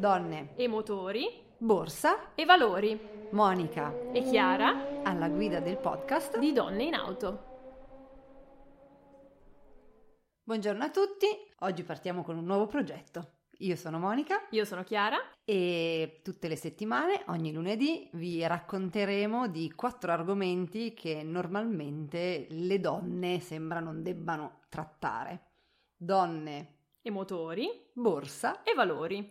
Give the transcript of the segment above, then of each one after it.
donne e motori borsa e valori. Monica e Chiara alla guida del podcast di Donne in Auto. Buongiorno a tutti, oggi partiamo con un nuovo progetto. Io sono Monica. Io sono Chiara. E tutte le settimane, ogni lunedì, vi racconteremo di quattro argomenti che normalmente le donne sembra non debbano trattare. Donne e motori, borsa e valori.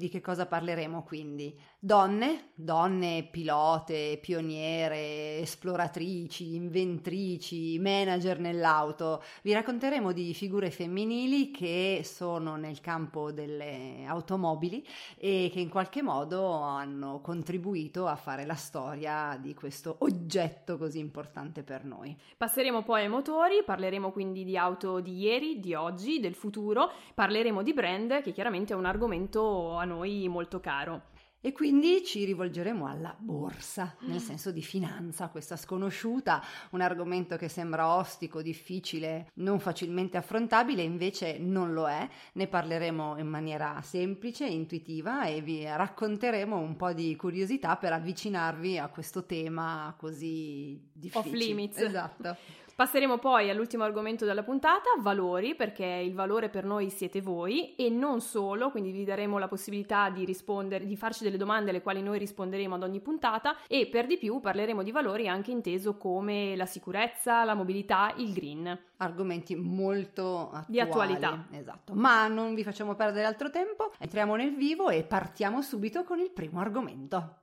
Di che cosa parleremo quindi? Donne, donne pilote, pioniere, esploratrici, inventrici, manager nell'auto. Vi racconteremo di figure femminili che sono nel campo delle automobili e che in qualche modo hanno contribuito a fare la storia di questo oggetto così importante per noi. Passeremo poi ai motori, parleremo quindi di auto di ieri, di oggi, del futuro, parleremo di brand che chiaramente è un argomento a noi molto caro. E quindi ci rivolgeremo alla borsa, nel senso di finanza, questa sconosciuta, un argomento che sembra ostico, difficile, non facilmente affrontabile, invece non lo è. Ne parleremo in maniera semplice, intuitiva e vi racconteremo un po' di curiosità per avvicinarvi a questo tema così difficile. Off limits. Esatto. Passeremo poi all'ultimo argomento della puntata, valori, perché il valore per noi siete voi e non solo, quindi vi daremo la possibilità di rispondere, di farci delle domande alle quali noi risponderemo ad ogni puntata e per di più parleremo di valori anche inteso come la sicurezza, la mobilità, il green. Argomenti molto attuali. Di attualità. Esatto, ma non vi facciamo perdere altro tempo, entriamo nel vivo e partiamo subito con il primo argomento.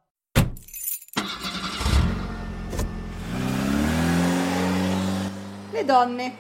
Le donne,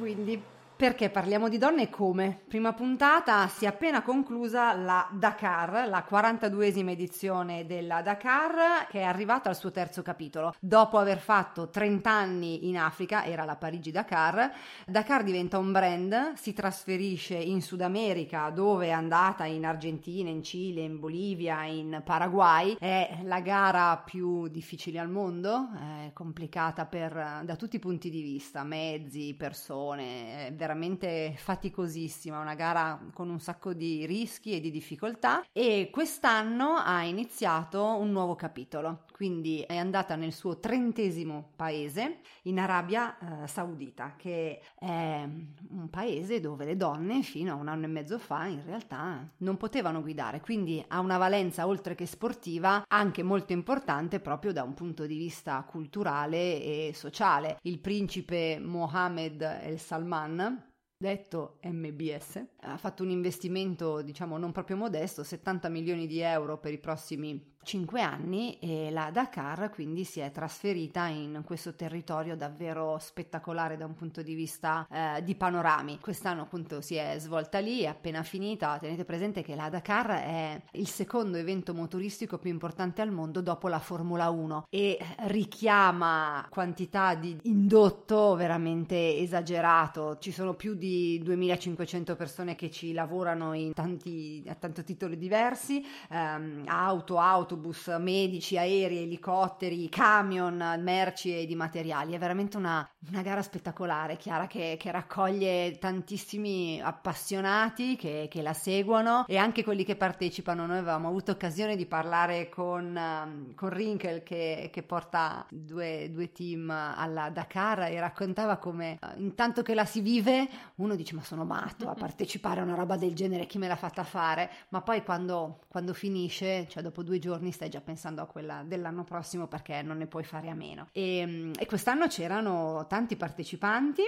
quindi perché parliamo di donne e come? Prima puntata si è appena conclusa la Dakar, la 42esima edizione della Dakar che è arrivata al suo terzo capitolo. Dopo aver fatto 30 anni in Africa, era la Parigi Dakar, Dakar diventa un brand, si trasferisce in Sud America dove è andata in Argentina, in Cile, in Bolivia, in Paraguay. È la gara più difficile al mondo, è complicata per, da tutti i punti di vista, mezzi, persone, è veramente faticosissima, una gara con un sacco di rischi e di difficoltà e quest'anno ha iniziato un nuovo capitolo, quindi è andata nel suo trentesimo paese in Arabia eh, Saudita, che è un paese dove le donne fino a un anno e mezzo fa in realtà non potevano guidare, quindi ha una valenza oltre che sportiva anche molto importante proprio da un punto di vista culturale e sociale. Il principe Mohammed El Salman detto MBS, ha fatto un investimento diciamo non proprio modesto, 70 milioni di euro per i prossimi 5 anni e la Dakar quindi si è trasferita in questo territorio davvero spettacolare da un punto di vista eh, di panorami. Quest'anno appunto si è svolta lì, è appena finita. Tenete presente che la Dakar è il secondo evento motoristico più importante al mondo dopo la Formula 1 e richiama quantità di indotto veramente esagerato. Ci sono più di 2500 persone che ci lavorano in tanti, a tanti titoli diversi, ehm, auto, auto autobus, medici, aerei, elicotteri, camion, merci e di materiali. È veramente una, una gara spettacolare, Chiara, che, che, raccoglie tantissimi appassionati che, che, la seguono e anche quelli che partecipano. Noi avevamo avuto occasione di parlare con, um, con Rinkel che, che porta due, due, team alla Dakar e raccontava come uh, intanto che la si vive uno dice ma sono matto a partecipare a una roba del genere, chi me l'ha fatta fare? Ma poi quando, quando finisce, cioè dopo due giorni, giorni stai già pensando a quella dell'anno prossimo perché non ne puoi fare a meno. E, e quest'anno c'erano tanti partecipanti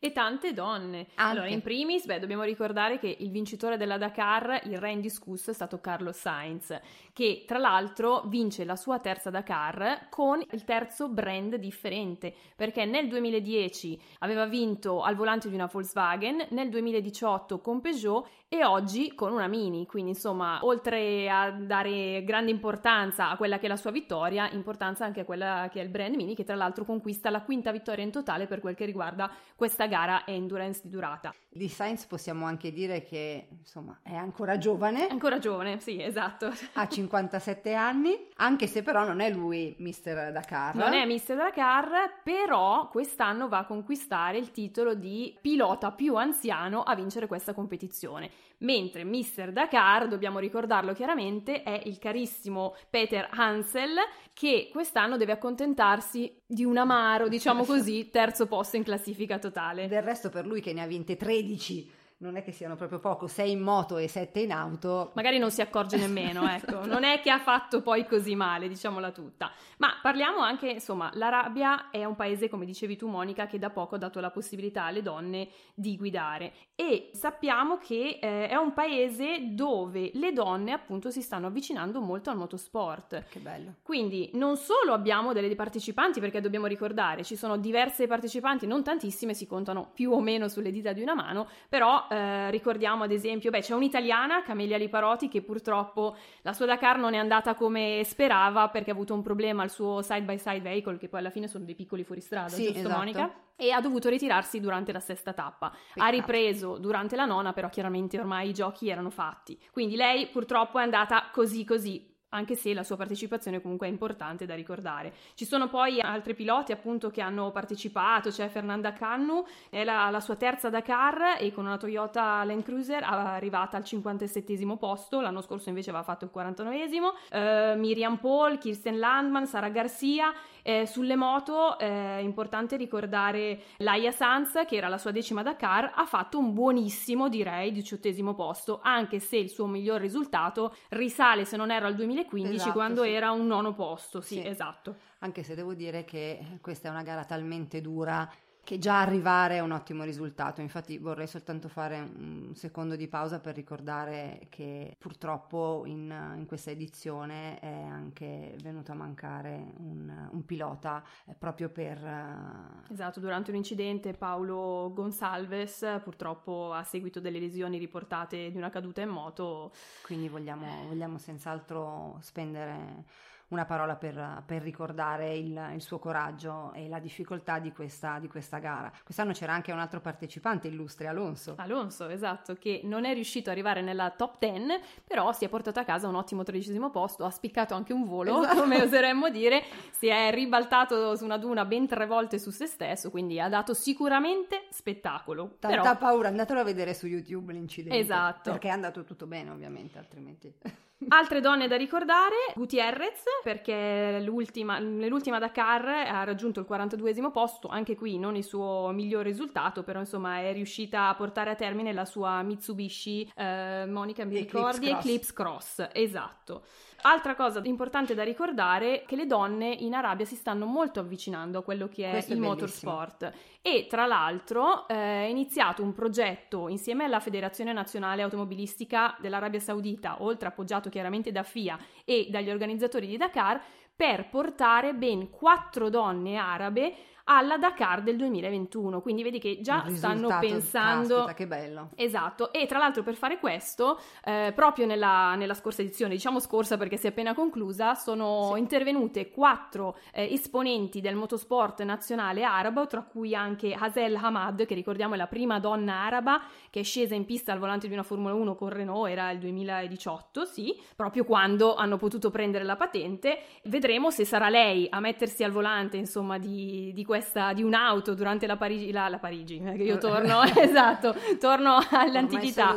e tante donne. Anche. Allora, in primis, beh, dobbiamo ricordare che il vincitore della Dakar, il re indiscusso, è stato Carlos Sainz, che tra l'altro vince la sua terza Dakar con il terzo brand differente, perché nel 2010 aveva vinto al volante di una Volkswagen, nel 2018 con Peugeot e oggi con una Mini, quindi insomma, oltre a dare grande importanza a quella che è la sua vittoria, importanza anche a quella che è il brand Mini, che tra l'altro conquista la quinta vittoria in totale per quel che riguarda questa gara endurance di durata. Di Sainz possiamo anche dire che insomma è ancora giovane. Ancora giovane, sì, esatto. Ha 57 anni, anche se però non è lui Mister Dakar. Non è Mister Dakar, però quest'anno va a conquistare il titolo di pilota più anziano a vincere questa competizione. Mentre Mister Dakar, dobbiamo ricordarlo chiaramente, è il carissimo Peter Hansel che quest'anno deve accontentarsi di un amaro, diciamo così, terzo posto in classifica totale. Del resto per lui che ne ha vinte 13 non è che siano proprio poco, 6 in moto e 7 in auto. Magari non si accorge nemmeno, ecco, non è che ha fatto poi così male, diciamola tutta. Ma parliamo anche, insomma, l'Arabia è un paese, come dicevi tu Monica, che da poco ha dato la possibilità alle donne di guidare e sappiamo che eh, è un paese dove le donne appunto si stanno avvicinando molto al motorsport. Che bello. Quindi non solo abbiamo delle partecipanti, perché dobbiamo ricordare, ci sono diverse partecipanti, non tantissime, si contano più o meno sulle dita di una mano, però eh, ricordiamo ad esempio, beh, c'è un'italiana, Camelia Liparotti, che purtroppo la sua Dakar non è andata come sperava perché ha avuto un problema al suo side by side vehicle, che poi alla fine sono dei piccoli fuoristrada, sì, giusto esatto. Monica? E ha dovuto ritirarsi durante la sesta tappa. Peccato. Ha ripreso durante la nona, però chiaramente ormai i giochi erano fatti. Quindi lei purtroppo è andata così così anche se la sua partecipazione comunque è importante da ricordare. Ci sono poi altri piloti appunto che hanno partecipato, c'è Fernanda Cannu, è la, la, sua terza Dakar e con una Toyota Land Cruiser è arrivata al 57 posto, l'anno scorso invece aveva fatto il 49esimo, uh, Miriam Paul, Kirsten Landman, Sara Garcia, eh, sulle moto è importante ricordare Laia Sanz che era la sua decima Dakar, ha fatto un buonissimo direi diciottesimo posto, anche se il suo miglior risultato risale se non era al 2000 2015 esatto, quando sì. era un nono posto, sì, sì, esatto. Anche se devo dire che questa è una gara talmente dura che già arrivare è un ottimo risultato. Infatti vorrei soltanto fare un secondo di pausa per ricordare che purtroppo in, in questa edizione è anche venuto a mancare un, un pilota eh, proprio per... Uh... Esatto, durante un incidente Paolo Gonsalves purtroppo a seguito delle lesioni riportate di una caduta in moto. Quindi vogliamo, vogliamo senz'altro spendere una parola per, per ricordare il, il, suo coraggio e la difficoltà di questa, di questa, gara. Quest'anno c'era anche un altro partecipante illustre, Alonso. Alonso, esatto, che non è riuscito ad arrivare nella top 10, però si è portato a casa un ottimo tredicesimo posto, ha spiccato anche un volo, esatto. come oseremmo dire, si è ribaltato su una duna ben tre volte su se stesso, quindi ha dato sicuramente spettacolo. Tanta però... paura, andatelo a vedere su YouTube l'incidente. Esatto. Perché è andato tutto bene ovviamente, altrimenti... Altre donne da ricordare, Gutierrez, perché l'ultima, nell'ultima Dakar ha raggiunto il 42 posto, anche qui non il suo miglior risultato, però insomma è riuscita a portare a termine la sua Mitsubishi, eh, Monica mi ricordi, Eclipse Cross, esatto. Altra cosa importante da ricordare è che le donne in Arabia si stanno molto avvicinando a quello che è Questo il è motorsport e tra l'altro eh, è iniziato un progetto insieme alla Federazione Nazionale Automobilistica dell'Arabia Saudita, oltre appoggiato chiaramente da FIA e dagli organizzatori di Dakar, per portare ben quattro donne arabe alla Dakar del 2021. Quindi vedi che già stanno pensando. Caspita, che bello. Esatto. E tra l'altro, per fare questo, eh, proprio nella, nella, scorsa edizione, diciamo scorsa perché si è appena conclusa, sono sì. intervenute quattro eh, esponenti del motorsport nazionale arabo, tra cui anche Hazel Hamad, che ricordiamo è la prima donna araba che è scesa in pista al volante di una Formula 1 con Renault, era il 2018, sì, proprio quando hanno potuto prendere la patente. Vedremo se sarà lei a mettersi al volante, insomma, di, di questo questa, di un'auto durante la Parigi, la, la Parigi, che io torno, esatto, torno all'antichità.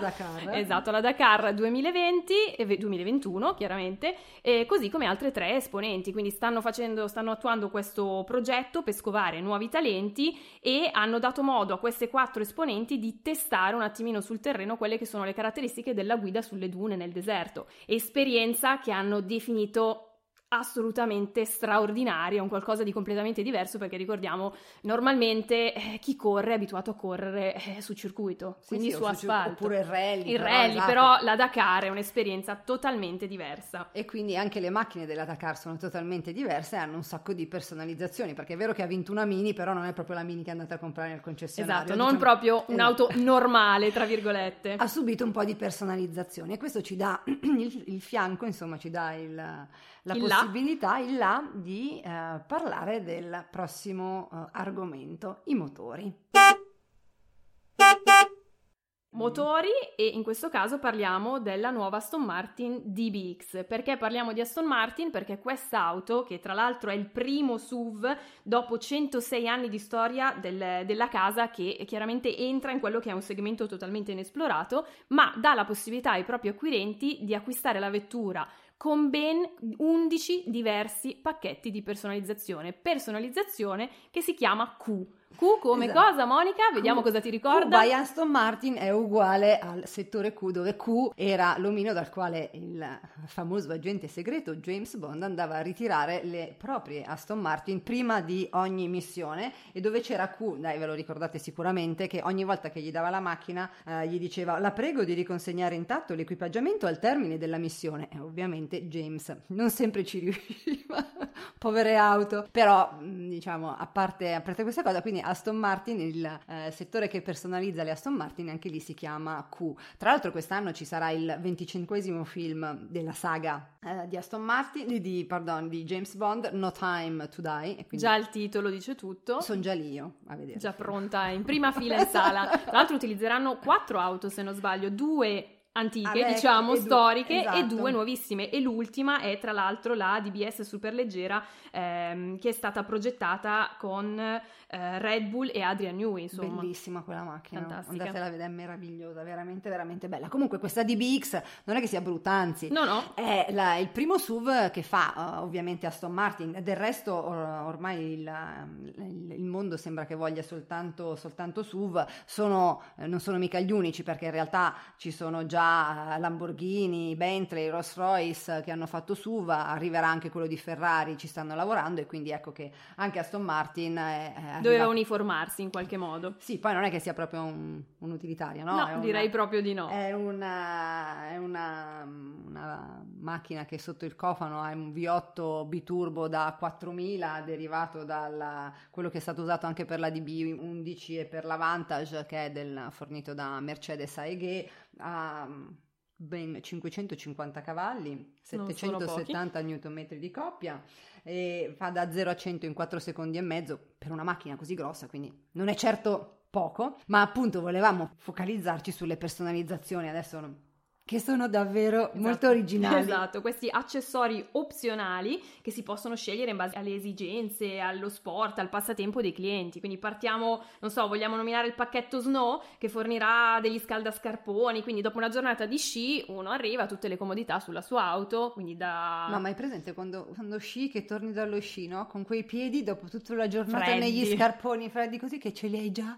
Eh? Esatto, la Dakar 2020 e 2021, chiaramente, e così come altre tre esponenti, quindi stanno facendo, stanno attuando questo progetto per scovare nuovi talenti e hanno dato modo a queste quattro esponenti di testare un attimino sul terreno quelle che sono le caratteristiche della guida sulle dune nel deserto, esperienza che hanno definito assolutamente straordinaria, un qualcosa di completamente diverso perché ricordiamo normalmente eh, chi corre è abituato a correre eh, su circuito, sì, quindi sì, su asfalto. Oppure il rally. Il però, rally, esatto. però la Dakar è un'esperienza totalmente diversa. E quindi anche le macchine della Dakar sono totalmente diverse e hanno un sacco di personalizzazioni, perché è vero che ha vinto una Mini, però non è proprio la Mini che è andata a comprare nel concessionario. Esatto, non diciamo... proprio un'auto esatto. normale, tra virgolette. Ha subito un po' di personalizzazioni e questo ci dà il, il fianco, insomma, ci dà il la il possibilità, là. il là, di eh, parlare del prossimo eh, argomento, i motori. motori e in questo caso parliamo della nuova Aston Martin DBX. Perché parliamo di Aston Martin? Perché quest'auto, che tra l'altro è il primo SUV dopo 106 anni di storia del, della casa, che chiaramente entra in quello che è un segmento totalmente inesplorato, ma dà la possibilità ai propri acquirenti di acquistare la vettura con ben 11 diversi pacchetti di personalizzazione. Personalizzazione che si chiama Q Q come esatto. cosa, Monica? Vediamo Q, cosa ti ricorda. Q by Aston Martin è uguale al settore Q, dove Q era l'omino dal quale il famoso agente segreto James Bond andava a ritirare le proprie Aston Martin prima di ogni missione e dove c'era Q, dai ve lo ricordate sicuramente, che ogni volta che gli dava la macchina eh, gli diceva la prego di riconsegnare intatto l'equipaggiamento al termine della missione e ovviamente James non sempre ci riusciva, povere auto, però diciamo a parte, a parte questa cosa, quindi Aston Martin, il eh, settore che personalizza le Aston Martin, anche lì si chiama Q. Tra l'altro quest'anno ci sarà il 25 film della saga eh, di Aston Martin, di, di, pardon, di, James Bond, No Time to Die. Già il titolo dice tutto. Sono già lì io a vedere. Già pronta, in prima fila in sala. Tra l'altro utilizzeranno quattro auto se non sbaglio, due antiche, ah, diciamo, storiche esatto. e due nuovissime. E l'ultima è tra l'altro la DBS superleggera ehm, che è stata progettata con eh, Red Bull e Adrian Newey, insomma. Bellissima quella macchina. Fantastica. Andatela a vedere, è meravigliosa, veramente, veramente bella. Comunque questa DBX non è che sia brutta, anzi. No, no. È la, il primo SUV che fa uh, ovviamente Aston Martin. Del resto or, ormai il, il, il, mondo sembra che voglia soltanto, soltanto SUV. Sono, eh, non sono mica gli unici perché in realtà ci sono già già Lamborghini, Bentley, Rolls Royce che hanno fatto SUV, arriverà anche quello di Ferrari, ci stanno lavorando e quindi ecco che anche Aston Martin è, è doveva uniformarsi in qualche modo. Sì, poi non è che sia proprio un, un'utilitaria, no? No, una, direi proprio di no. È, una, è una, una, macchina che sotto il cofano ha un V8 biturbo da 4000 derivato da quello che è stato usato anche per la DB11 e per la Vantage che è del, fornito da Mercedes AEG ha ben 550 cavalli, 770 Nm di coppia e fa da 0 a 100 in 4 secondi e mezzo per una macchina così grossa, quindi non è certo poco, ma appunto volevamo focalizzarci sulle personalizzazioni, adesso che sono davvero esatto. molto originali. Esatto, questi accessori opzionali che si possono scegliere in base alle esigenze, allo sport, al passatempo dei clienti. Quindi partiamo, non so, vogliamo nominare il pacchetto Snow che fornirà degli scaldascarponi, quindi dopo una giornata di sci uno arriva a tutte le comodità sulla sua auto, quindi da... Ma hai presente quando, quando sci che torni dallo sci, no? Con quei piedi dopo tutta la giornata freddi. negli scarponi freddi così che ce li hai già?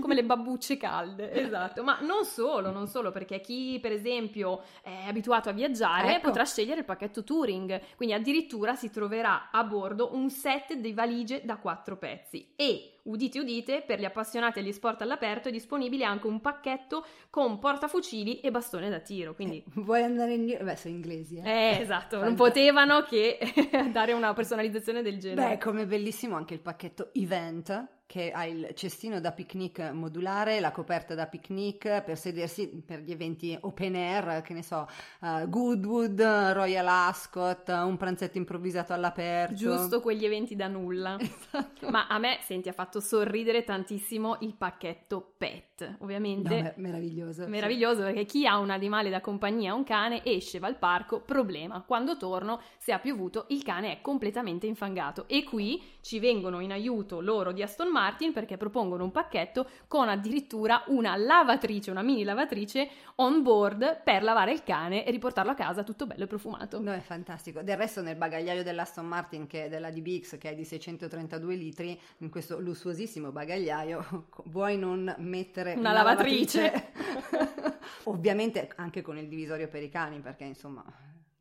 Come le babbucce calde, esatto. Ma non solo, non solo, perché chi per esempio è abituato a viaggiare ecco. potrà scegliere il pacchetto touring, quindi addirittura si troverà a bordo un set di valigie da quattro pezzi e udite udite, per gli appassionati agli sport all'aperto è disponibile anche un pacchetto con portafucili e bastone da tiro. Quindi... Eh, vuoi andare in... Beh, sono inglesi, eh? Eh, esatto, non potevano che dare una personalizzazione del genere. Beh, come bellissimo anche il pacchetto event, che ha il cestino da picnic modulare, la coperta da picnic per sedersi per gli eventi open air, che ne so, uh, Goodwood, Royal Ascot, un pranzetto improvvisato all'aperto. Giusto quegli eventi da nulla. Esatto. Ma a me, senti, ha fatto sorridere tantissimo il pacchetto pet, ovviamente. No, meraviglioso. Meraviglioso sì. perché chi ha un animale da compagnia, un cane, esce, va al parco, problema. Quando torno, se ha piovuto, il cane è completamente infangato. E qui ci vengono in aiuto loro di Aston Martin perché propongono un pacchetto con addirittura una lavatrice, una mini lavatrice on board per lavare il cane e riportarlo a casa tutto bello e profumato. No, è fantastico. Del resto nel bagagliaio dell'Aston Martin che è della DBX che è di 632 litri, in questo lussuosissimo bagagliaio, vuoi non mettere una, una lavatrice? lavatrice? Ovviamente anche con il divisorio per i cani perché insomma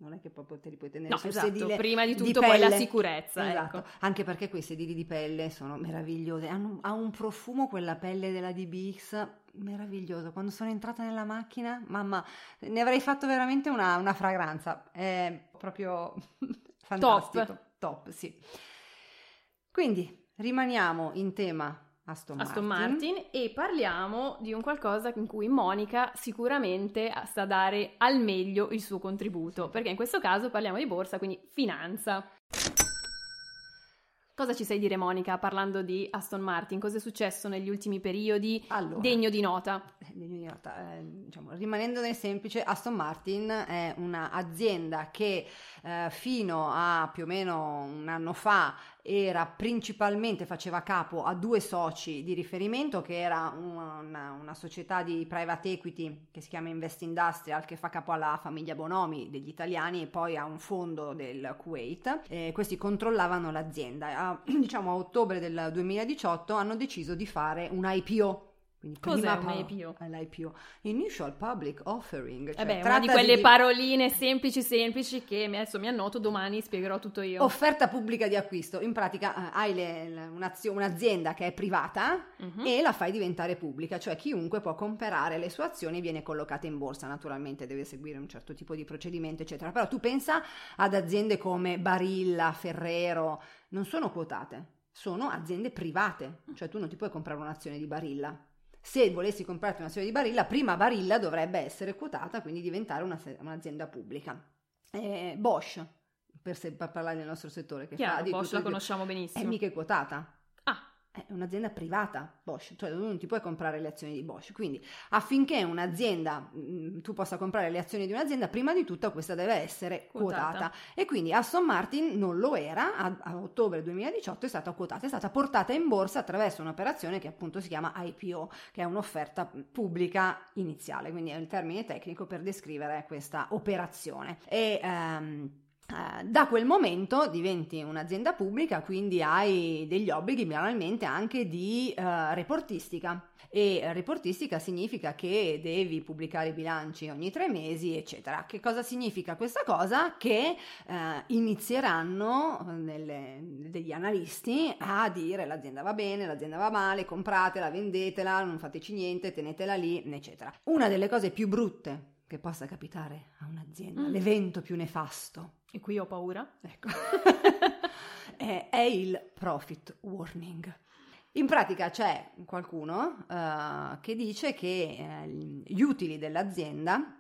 non è che proprio te li puoi tenere no, sul esatto. sedile prima di tutto di poi la sicurezza esatto. ecco. anche perché quei sedili di pelle sono meravigliosi hanno, ha un profumo quella pelle della DBX meraviglioso quando sono entrata nella macchina mamma ne avrei fatto veramente una, una fragranza è proprio fantastico top. top sì quindi rimaniamo in tema Aston, Aston Martin. Martin. e parliamo di un qualcosa in cui Monica sicuramente sta a dare al meglio il suo contributo, perché in questo caso parliamo di borsa, quindi finanza. Cosa ci sai dire Monica parlando di Aston Martin? Cosa è successo negli ultimi periodi allora, degno di nota? Eh, degno di nota eh, diciamo, rimanendo nel semplice, Aston Martin è un'azienda che eh, fino a più o meno un anno fa era principalmente, faceva capo a due soci di riferimento che era una, una, società di private equity che si chiama Invest Industrial che fa capo alla famiglia Bonomi degli italiani e poi a un fondo del Kuwait. Eh, questi controllavano l'azienda. A, diciamo a ottobre del 2018 hanno deciso di fare un IPO quindi Cos'è un IPO? L'IPO, Initial Public Offering. Cioè Vabbè, una di quelle di... paroline semplici semplici che adesso mi annoto, domani spiegherò tutto io. Offerta pubblica di acquisto. In pratica eh, hai le, un'azienda che è privata uh-huh. e la fai diventare pubblica, cioè chiunque può comprare le sue azioni e viene collocata in borsa. Naturalmente deve seguire un certo tipo di procedimento, eccetera. Però tu pensa ad aziende come Barilla, Ferrero, non sono quotate, sono aziende private, cioè tu non ti puoi comprare un'azione di Barilla se volessi comprarti un'azione di Barilla, prima Barilla dovrebbe essere quotata, quindi diventare una, un'azienda pubblica. Eh, Bosch, per, se, per, parlare del nostro settore, che Chiaro, fa di Bosch la conosciamo benissimo. È mica quotata è un'azienda privata Bosch, cioè non ti puoi comprare le azioni di Bosch. Quindi affinché un'azienda, mm, tu possa comprare le azioni di un'azienda, prima di tutto questa deve essere quotata. quotata. E quindi Aston Martin non lo era, a, a, ottobre 2018 è stata quotata, è stata portata in borsa attraverso un'operazione che appunto si chiama IPO, che è un'offerta pubblica iniziale, quindi è il termine tecnico per descrivere questa operazione. E, um, da quel momento diventi un'azienda pubblica, quindi hai degli obblighi banalmente anche di uh, reportistica. E reportistica significa che devi pubblicare i bilanci ogni tre mesi, eccetera. Che cosa significa questa cosa? Che uh, inizieranno nelle, degli analisti a dire l'azienda va bene, l'azienda va male, compratela, vendetela, non fateci niente, tenetela lì, eccetera. Una delle cose più brutte che possa capitare a un'azienda, mm. l'evento più nefasto. E qui ho paura. Ecco. è, il profit warning. In pratica c'è qualcuno uh, che dice che uh, gli utili dell'azienda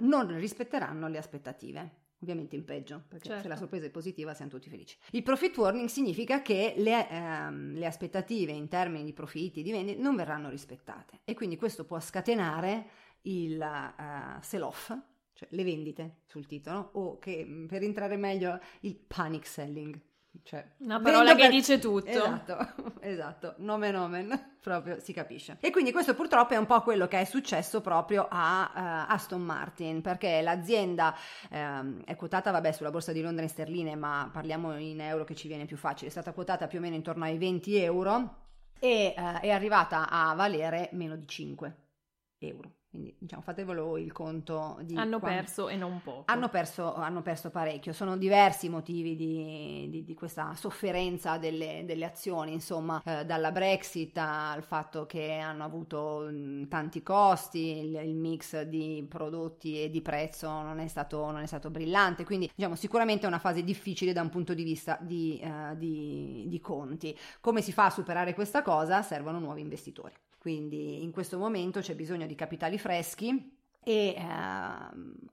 non rispetteranno le aspettative. Ovviamente in peggio, perché certo. se la sorpresa è positiva siamo tutti felici. Il profit warning significa che le, ehm, le aspettative in termini di profitti, di vendite, non verranno rispettate. E quindi questo può scatenare il uh, sell-off, cioè le vendite sul titolo, o che mm, per entrare meglio il panic selling. Cioè, Una parola che per... dice tutto. Esatto, esatto, nomen omen, proprio si capisce. E quindi questo purtroppo è un po' quello che è successo proprio a uh, Aston Martin, perché l'azienda um, è quotata, vabbè, sulla borsa di Londra in sterline, ma parliamo in euro che ci viene più facile, è stata quotata più o meno intorno ai 20 euro e uh, è arrivata a valere meno di 5 euro. Quindi diciamo, fatevelo il conto di... Hanno quando... perso e non poco. Hanno perso, hanno perso parecchio. Sono diversi i motivi di, di, di, questa sofferenza delle, delle azioni, insomma, eh, dalla Brexit al fatto che hanno avuto mh, tanti costi, il, il, mix di prodotti e di prezzo non è stato, non è stato brillante. Quindi diciamo, sicuramente è una fase difficile da un punto di vista di, uh, di conti. Come si fa a superare questa cosa? Servono nuovi investitori. Quindi in questo momento c'è bisogno di capitali freschi e eh,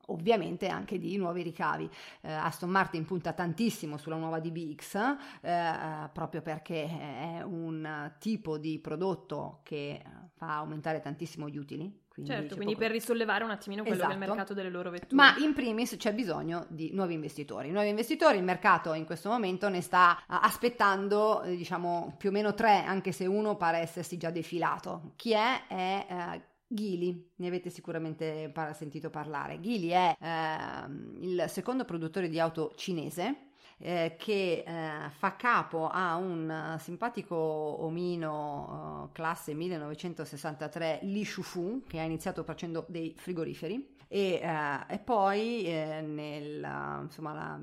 ovviamente anche di nuovi ricavi. Eh, Aston Martin punta tantissimo sulla nuova DBX eh, proprio perché è un tipo di prodotto che fa aumentare tantissimo gli utili. Quindi certo, quindi per risollevare un attimino quello esatto. che è il esatto. mercato delle loro vetture. Ma in primis c'è bisogno di nuovi investitori. Nuovi investitori, il mercato in questo momento ne sta aspettando, eh, diciamo, più o meno tre, anche se uno pare essersi già defilato. Chi è? È eh, Geely, ne avete sicuramente par- sentito parlare. Geely è eh, il secondo produttore di auto cinese eh, che eh, fa capo a un simpatico omino uh, classe 1963 Li Shufu che ha iniziato facendo dei frigoriferi e, uh, e poi eh, nel, insomma, la,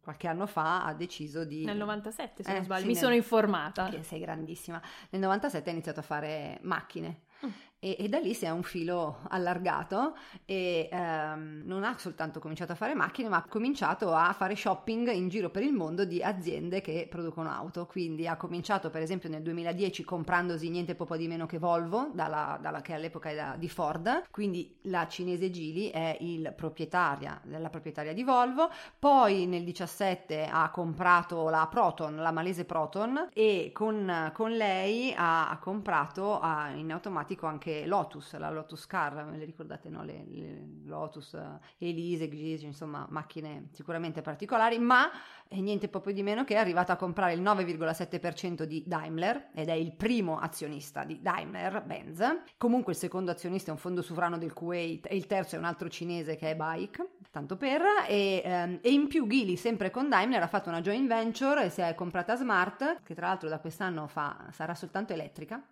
qualche anno fa ha deciso di... Nel 97 se non sbaglio, sì, mi nel, sono informata. Che sei grandissima. Nel 97 ha iniziato a fare macchine. Mm e, e, da lì si è un filo allargato e ehm, non ha soltanto cominciato a fare macchine, ma ha cominciato a fare shopping in giro per il mondo di aziende che producono auto. Quindi ha cominciato, per esempio, nel 2010 comprandosi niente poco di meno che Volvo, dalla, dalla, che all'epoca era di Ford. Quindi la cinese Gili è il proprietaria, la proprietaria di Volvo. Poi nel 2017 ha comprato la Proton, la malese Proton, e con, con lei ha comprato ha, in automatico anche Lotus, la Lotus Car, me le ricordate, no? Le, le Lotus, Elise, Gigi, insomma macchine sicuramente particolari, ma niente proprio di meno che è arrivata a comprare il 9,7% di Daimler ed è il primo azionista di Daimler Benz. Comunque il secondo azionista è un fondo sovrano del Kuwait e il terzo è un altro cinese che è Bike, tanto per, e, ehm, e in più Ghili, sempre con Daimler, ha fatto una joint venture e si è comprata Smart, che tra l'altro da quest'anno fa, sarà soltanto elettrica.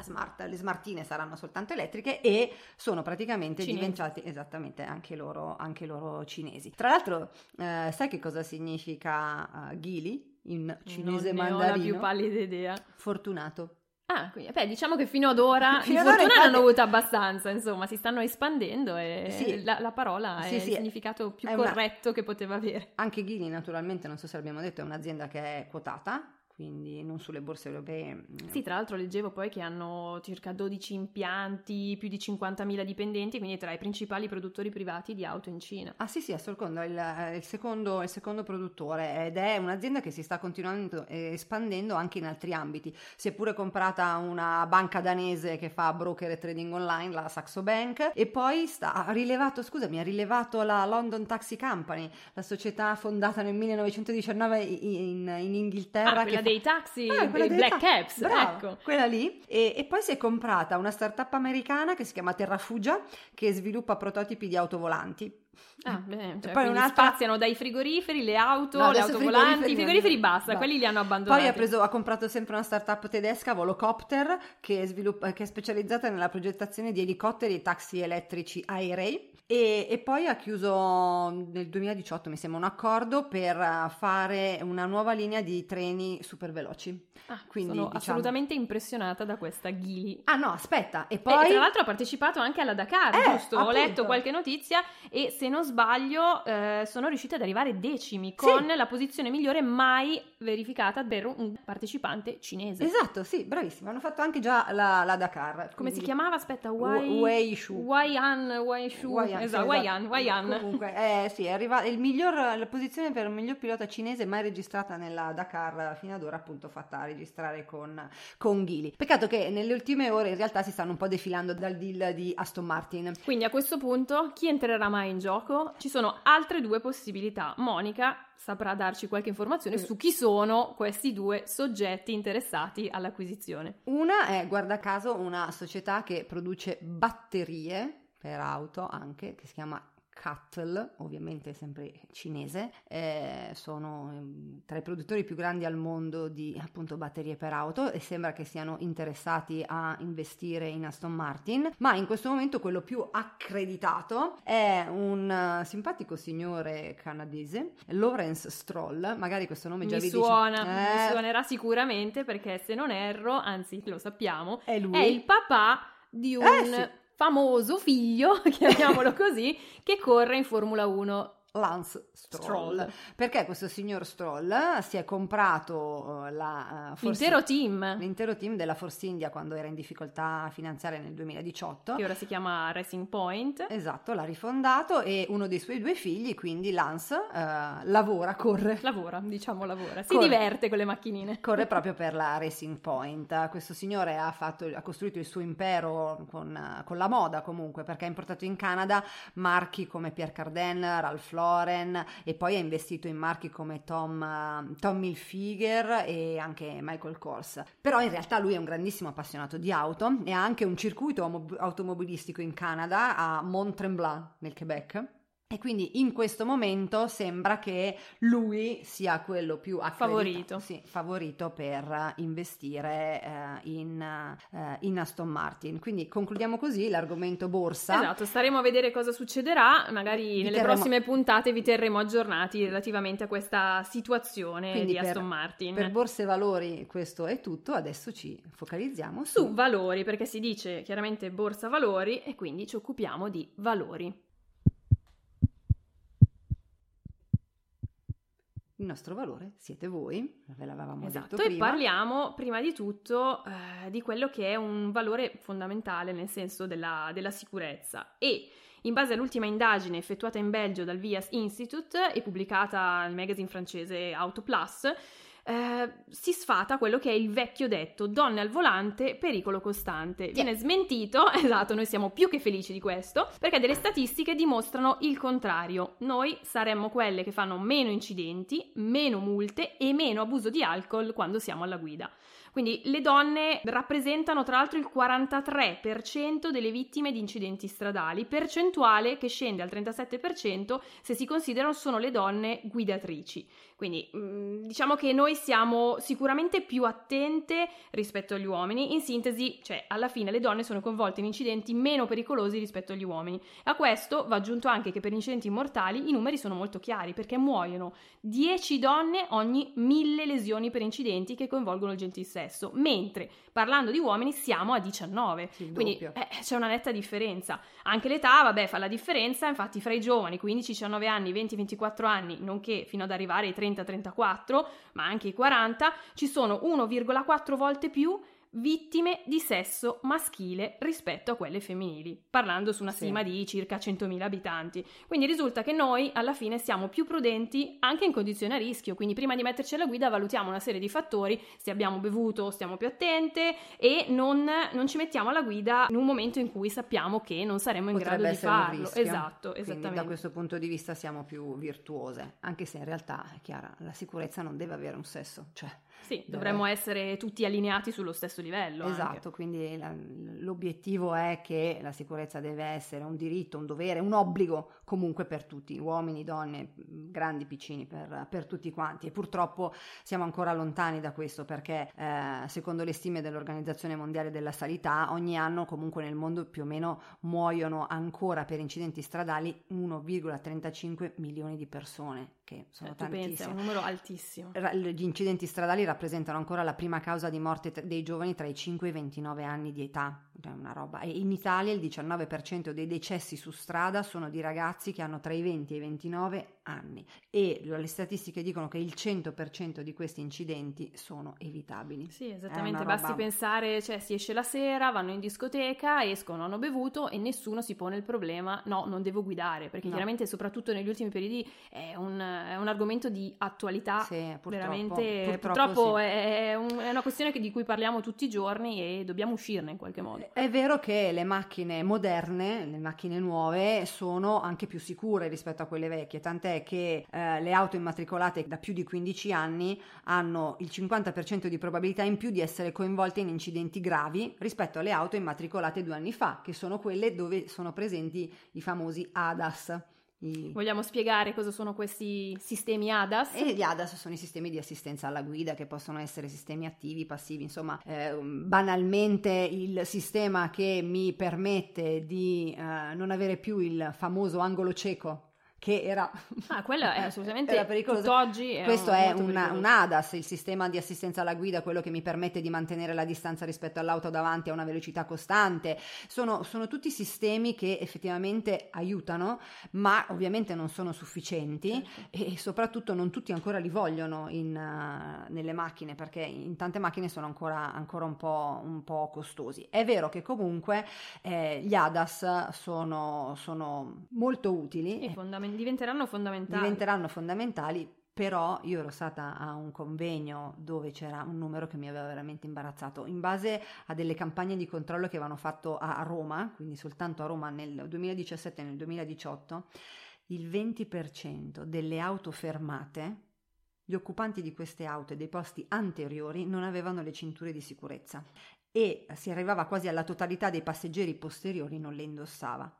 Smart, le smartine saranno soltanto elettriche e sono praticamente cinesi. diventati esattamente anche loro, anche loro cinesi. Tra l'altro, eh, sai che cosa significa uh, Ghili in cinese non mandarino? Non ho la più pallida idea. Fortunato. Ah, quindi, beh, diciamo che fino ad ora fino di fortuna infatti... hanno avuto abbastanza, insomma, si stanno espandendo e sì. la, la, parola sì, è sì, il significato più corretto una... che poteva avere. Anche Ghili, naturalmente, non so se l'abbiamo detto, è un'azienda che è quotata, quindi non sulle borse europee. Mm. Sì, tra l'altro leggevo poi che hanno circa 12 impianti, più di 50.000 dipendenti, quindi tra i principali produttori privati di auto in Cina. Ah sì, sì, assolutamente, il, eh, il, secondo, il secondo produttore ed è un'azienda che si sta continuando espandendo anche in altri ambiti. Si è pure comprata una banca danese che fa broker e trading online, la Saxo Bank, e poi sta, ha rilevato, scusami, ha rilevato la London Taxi Company, la società fondata nel 1919 in, in Inghilterra. Ah, che dei taxi, ah, dei black ta- caps, bravo, ecco. Quella lì. E, e, poi si è comprata una startup americana che si chiama Terrafugia, che sviluppa prototipi di autovolanti. Ah, bene, cioè, poi un'altra... spaziano dai frigoriferi, le auto, no, le autovolanti, i frigoriferi basta, no. quelli li hanno abbandonati. Poi ha, preso, ha, comprato sempre una startup tedesca, Volocopter, che sviluppa, che è specializzata nella progettazione di elicotteri e taxi elettrici aerei e, e, poi ha chiuso nel 2018, mi sembra, un accordo per fare una nuova linea di treni super veloci. Ah, Quindi, sono diciamo... assolutamente impressionata da questa Ghili. Ah no, aspetta, e poi... E, tra l'altro ha partecipato anche alla Dakar, eh, giusto? Appunto. Ho letto qualche notizia e se non sbaglio eh, sono riuscita ad arrivare decimi con sì. la posizione migliore mai verificata per un partecipante cinese. Esatto, sì, bravissimo. Hanno fatto anche già la, la Dakar. Quindi... Come si chiamava? Aspetta, Wei... Wei Shu. Wei Han, Wei Shu. Wei esatto, Waian, Waian. Comunque, eh, sì, è arrivato il miglior, la posizione per il miglior pilota cinese mai registrata nella Dakar fino ad ora, appunto, fatta registrare con, con Ghili. Peccato che nelle ultime ore in realtà si stanno un po' defilando dal deal di Aston Martin. Quindi a questo punto, chi entrerà mai in gioco? Ci sono altre due possibilità. Monica saprà darci qualche informazione su chi sono questi due soggetti interessati all'acquisizione. Una è, guarda caso, una società che produce batterie per auto anche, che si chiama Cuttle, ovviamente sempre cinese, eh, sono ehm, tra i produttori più grandi al mondo di appunto batterie per auto e sembra che siano interessati a investire in Aston Martin, ma in questo momento quello più accreditato è un uh, simpatico signore canadese, Lawrence Stroll, magari questo nome già mi vi suona, dice... Eh... mi suonerà sicuramente perché se non erro, anzi lo sappiamo, è, lui. è il papà di un... Eh, sì famoso figlio, chiamiamolo così, che corre in Formula 1 Lance Stroll. Stroll. Perché questo signor Stroll si è comprato uh, la, uh, Force, l'intero team. l'intero team della Force India quando era in difficoltà finanziaria nel 2018. Che ora si chiama Racing Point. Esatto, l'ha rifondato e uno dei suoi due figli, quindi Lance, uh, lavora, corre. Lavora, diciamo lavora. Si corre. diverte con le macchinine. Corre proprio per la Racing Point. Questo signore ha, fatto, ha costruito il suo impero con, con, la moda comunque perché ha importato in Canada marchi come Pierre Cardin, Ralph Lauren, Lauren e poi ha investito in marchi come Tom, Tom Hilfiger e anche Michael Kors. Però in realtà lui è un grandissimo appassionato di auto e ha anche un circuito automobilistico in Canada a Mont Tremblant nel Quebec E quindi in questo momento sembra che lui sia quello più favorito, sì, favorito per investire eh, in, eh, in, Aston Martin. Quindi concludiamo così l'argomento borsa. Esatto, staremo a vedere cosa succederà, magari vi nelle terremo... prossime puntate vi terremo aggiornati relativamente a questa situazione quindi di per, Aston Martin. Per borse e valori questo è tutto, adesso ci focalizziamo su... su valori, perché si dice chiaramente borsa valori e quindi ci occupiamo di valori. Il nostro valore siete voi, ve l'avevamo esatto, detto prima. E parliamo prima di tutto eh, di quello che è un valore fondamentale nel senso della, della sicurezza e in base all'ultima indagine effettuata in Belgio dal VIAS Institute e pubblicata nel magazine francese Auto Plus, eh, si sfata quello che è il vecchio detto donne al volante, pericolo costante. Viene smentito, esatto, noi siamo più che felici di questo, perché delle statistiche dimostrano il contrario. Noi saremmo quelle che fanno meno incidenti, meno multe e meno abuso di alcol quando siamo alla guida. Quindi le donne rappresentano tra l'altro il 43% delle vittime di incidenti stradali, percentuale che scende al 37% se si considerano sono le donne guidatrici. Quindi mm, diciamo che noi siamo sicuramente più attente rispetto agli uomini. In sintesi, cioè alla fine le donne sono coinvolte in incidenti meno pericolosi rispetto agli uomini. A questo va aggiunto anche che per incidenti mortali i numeri sono molto chiari perché muoiono 10 donne ogni 1000 lesioni per incidenti che coinvolgono il gentil sesso, mentre parlando di uomini siamo a 19. Sì, Quindi eh, c'è una netta differenza. Anche l'età, vabbè, fa la differenza, infatti fra i giovani 15-19 anni, 20-24 anni, nonché fino ad arrivare ai 30 30-34, ma anche i 40, ci sono 1,4 volte più vittime di sesso maschile rispetto a quelle femminili, parlando su una stima sì. di circa 100.000 abitanti. Quindi risulta che noi alla fine siamo più prudenti anche in condizioni a rischio, quindi prima di metterci alla guida valutiamo una serie di fattori, se abbiamo bevuto stiamo più attente e non, non ci mettiamo alla guida in un momento in cui sappiamo che non saremo in Potrebbe grado di farlo. Esatto, esattamente. Quindi da questo punto di vista siamo più virtuose, anche se in realtà è chiara, la sicurezza non deve avere un sesso, cioè sì, dovremmo essere tutti allineati sullo stesso livello. Esatto, anche. quindi la, l'obiettivo è che la sicurezza deve essere un diritto, un dovere, un obbligo comunque per tutti, uomini, donne, grandi, piccini, per, per tutti quanti. E purtroppo siamo ancora lontani da questo perché eh, secondo le stime dell'Organizzazione Mondiale della Sanità ogni anno comunque nel mondo più o meno muoiono ancora per incidenti stradali 1,35 milioni di persone che sono eh, tantissime. Pensi, è un numero altissimo. Gli incidenti stradali rappresentano ancora la prima causa di morte dei giovani tra i 5 e i 29 anni di età, una roba. E in Italia il 19% dei decessi su strada sono di ragazzi che hanno tra i 20 e i 29 anni e le statistiche dicono che il 100% di questi incidenti sono evitabili. Sì, esattamente, basti roba... pensare, cioè si esce la sera, vanno in discoteca, escono, hanno bevuto e nessuno si pone il problema, no, non devo guidare, perché no. chiaramente soprattutto negli ultimi periodi è un, è un argomento di attualità, sì, purtroppo, veramente purtroppo, purtroppo sì. è, un, è, una questione di cui parliamo tutti i giorni e dobbiamo uscirne in qualche modo. È vero che le macchine moderne, le macchine nuove, sono anche più sicure rispetto a quelle vecchie, tant'è che eh, le auto immatricolate da più di 15 anni hanno il 50% di probabilità in più di essere coinvolte in incidenti gravi rispetto alle auto immatricolate due anni fa, che sono quelle dove sono presenti i famosi ADAS. I... Vogliamo spiegare cosa sono questi sistemi ADAS? E gli ADAS sono i sistemi di assistenza alla guida che possono essere sistemi attivi, passivi, insomma, eh, banalmente il sistema che mi permette di eh, non avere più il famoso angolo cieco che era, ah, quello è assolutamente era pericoloso. Oggi è Questo un, è una, un, ADAS, il sistema di assistenza alla guida, quello che mi permette di mantenere la distanza rispetto all'auto davanti a una velocità costante. Sono, sono tutti sistemi che effettivamente aiutano, ma ovviamente non sono sufficienti certo. e, soprattutto non tutti ancora li vogliono in, uh, nelle macchine perché in tante macchine sono ancora, ancora un, po', un, po', costosi. È vero che comunque eh, gli ADAS sono, sono molto utili. E fondamentali diventeranno fondamentali. Diventeranno fondamentali, però io ero stata a un convegno dove c'era un numero che mi aveva veramente imbarazzato. In base a delle campagne di controllo che avevano fatto a Roma, quindi soltanto a Roma nel 2017 e nel 2018, il 20% delle auto fermate, gli occupanti di queste auto e dei posti anteriori non avevano le cinture di sicurezza e si arrivava quasi alla totalità dei passeggeri posteriori non le indossava.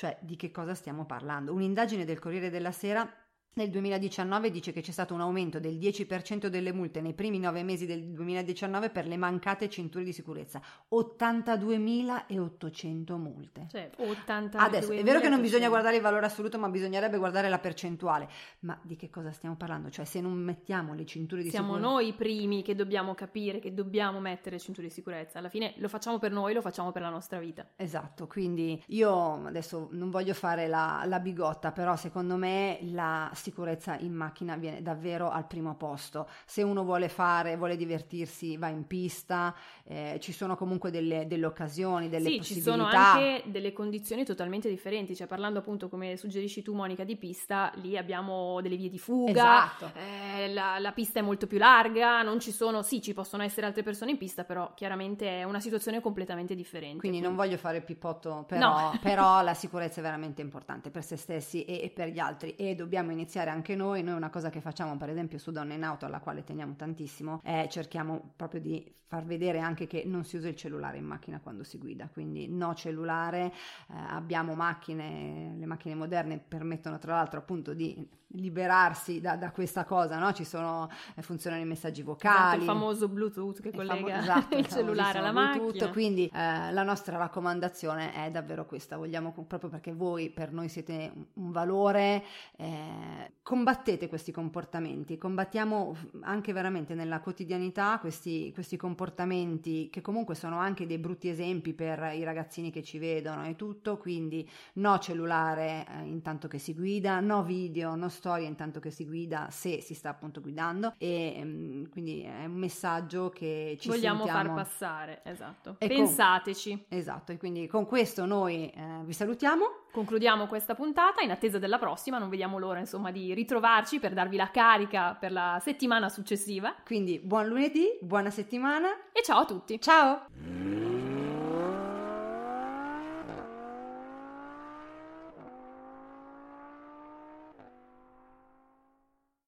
Cioè, di che cosa stiamo parlando? Un'indagine del Corriere della Sera nel 2019 dice che c'è stato un aumento del 10% delle multe nei primi nove mesi del 2019 per le mancate cinture di sicurezza. 82.800 multe. Cioè, 82.800. Adesso è vero che non bisogna guardare il valore assoluto, ma bisognerebbe guardare la percentuale. Ma di che cosa stiamo parlando? Cioè, se non mettiamo le cinture di Siamo sicurezza. Siamo noi i primi che dobbiamo capire che dobbiamo mettere le cinture di sicurezza. Alla fine lo facciamo per noi, lo facciamo per la nostra vita. Esatto. Quindi io adesso non voglio fare la, la bigotta, però secondo me la sicurezza in macchina viene davvero al primo posto. Se uno vuole fare, vuole divertirsi, va in pista, eh, ci sono comunque delle, delle occasioni, delle sì, possibilità. ci sono anche delle condizioni totalmente differenti, cioè parlando appunto come suggerisci tu Monica di pista, lì abbiamo delle vie di fuga, esatto. eh, la, la, pista è molto più larga, non ci sono, sì ci possono essere altre persone in pista, però chiaramente è una situazione completamente differente. Quindi, quindi... non voglio fare pippotto, però, no. però, la sicurezza è veramente importante per se stessi e, e per gli altri e dobbiamo iniziare anche noi, noi una cosa che facciamo per esempio su Donne in Auto alla quale teniamo tantissimo è cerchiamo proprio di far vedere anche che non si usa il cellulare in macchina quando si guida, quindi no cellulare, eh, abbiamo macchine, le macchine moderne permettono tra l'altro appunto di liberarsi da, da questa cosa, no? Ci sono, eh, funzionano i messaggi vocali. Esatto, il famoso Bluetooth che collega famo- esatto, il cellulare alla Bluetooth, macchina. Quindi eh, la nostra raccomandazione è davvero questa, vogliamo proprio perché voi per noi siete un valore, eh, combattete questi comportamenti, combattiamo anche veramente nella quotidianità questi, questi comportamenti che comunque sono anche dei brutti esempi per i ragazzini che ci vedono e tutto, quindi no cellulare eh, intanto che si guida, no video, no storia intanto che si guida se si sta appunto guidando e um, quindi è un messaggio che ci vogliamo sentiamo... far passare, esatto. E Pensateci. Con... Esatto, e quindi con questo noi eh, vi salutiamo. Concludiamo questa puntata in attesa della prossima, non vediamo l'ora insomma di ritrovarci per darvi la carica per la settimana successiva. Quindi buon lunedì, buona settimana e ciao a tutti. Ciao!